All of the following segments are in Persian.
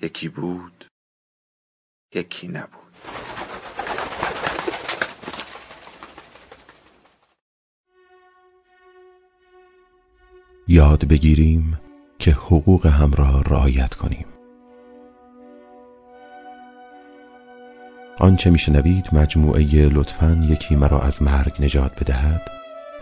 یکی بود یکی نبود. یاد بگیریم که حقوق هم را رعایت کنیم. آنچه میشنوید مجموعه لطفا یکی مرا از مرگ نجات بدهد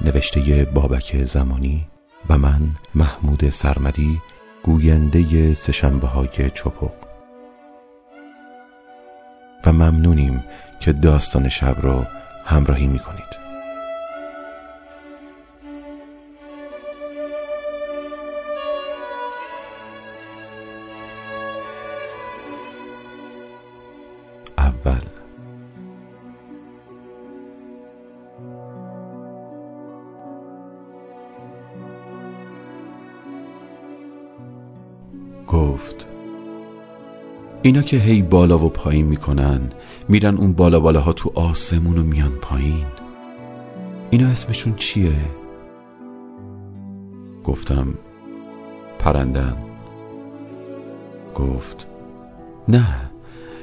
نوشته بابک زمانی و من محمود سرمدی گوینده سشنبه های چپق و ممنونیم که داستان شب رو همراهی می کنید. اول گفت اینا که هی بالا و پایین می‌کنن میرن اون بالا بالاها تو آسمون و میان پایین اینا اسمشون چیه؟ گفتم پرندن گفت نه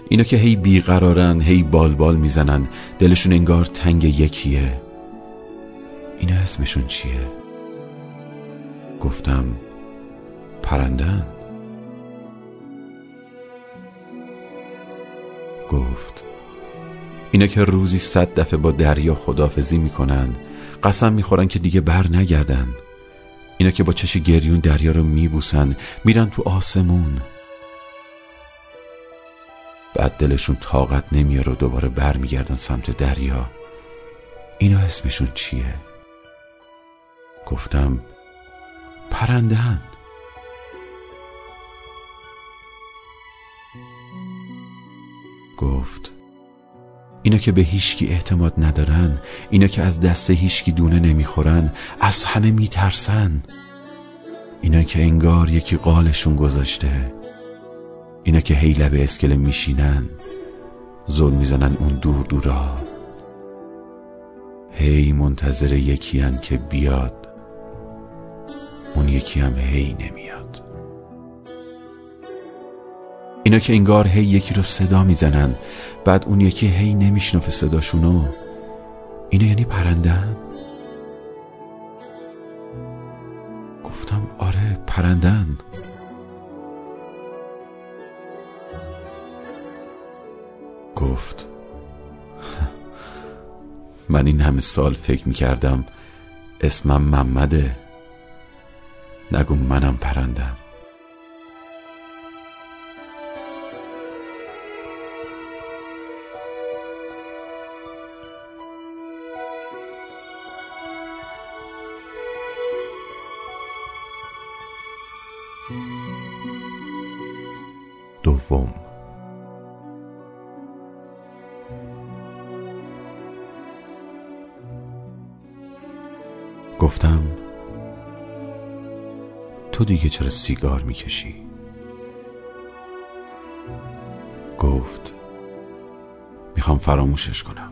اینا که هی بیقرارن هی بال بال می‌زنن دلشون انگار تنگ یکیه اینا اسمشون چیه؟ گفتم پرندن گفت اینا که روزی صد دفعه با دریا خدافزی می‌کنن قسم می‌خورن که دیگه بر نگردن. اینا که با چش گریون دریا رو میبوسن میرن تو آسمون. بعد دلشون طاقت نمیاره و دوباره برمیگردن سمت دریا. اینا اسمشون چیه؟ گفتم پرندهن گفت اینا که به هیچکی اعتماد ندارن اینا که از دست هیچکی دونه نمی‌خورن از همه میترسن. اینا که انگار یکی قالشون گذاشته اینا که هی لب اسکله میشینن زل می‌زنن اون دور دورا. هی منتظر یکی که بیاد اون یکی هم هی نمیاد. اینا که انگار هی یکی رو صدا می‌زنن بعد اون یکی هی نمیشنفه صداشونو. اینا یعنی پرندن گفتم آره پرندن گفت من این همه سال فکر می‌کردم اسمم محمده. نگو منم پرندم دوم گفتم تو دیگه چرا سیگار می‌کشی؟ گفت می‌خوام فراموشش کنم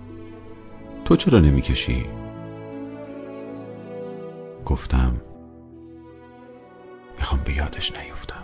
تو چرا نمی‌کشی؟ گفتم می‌خوام به یادش نیفتم.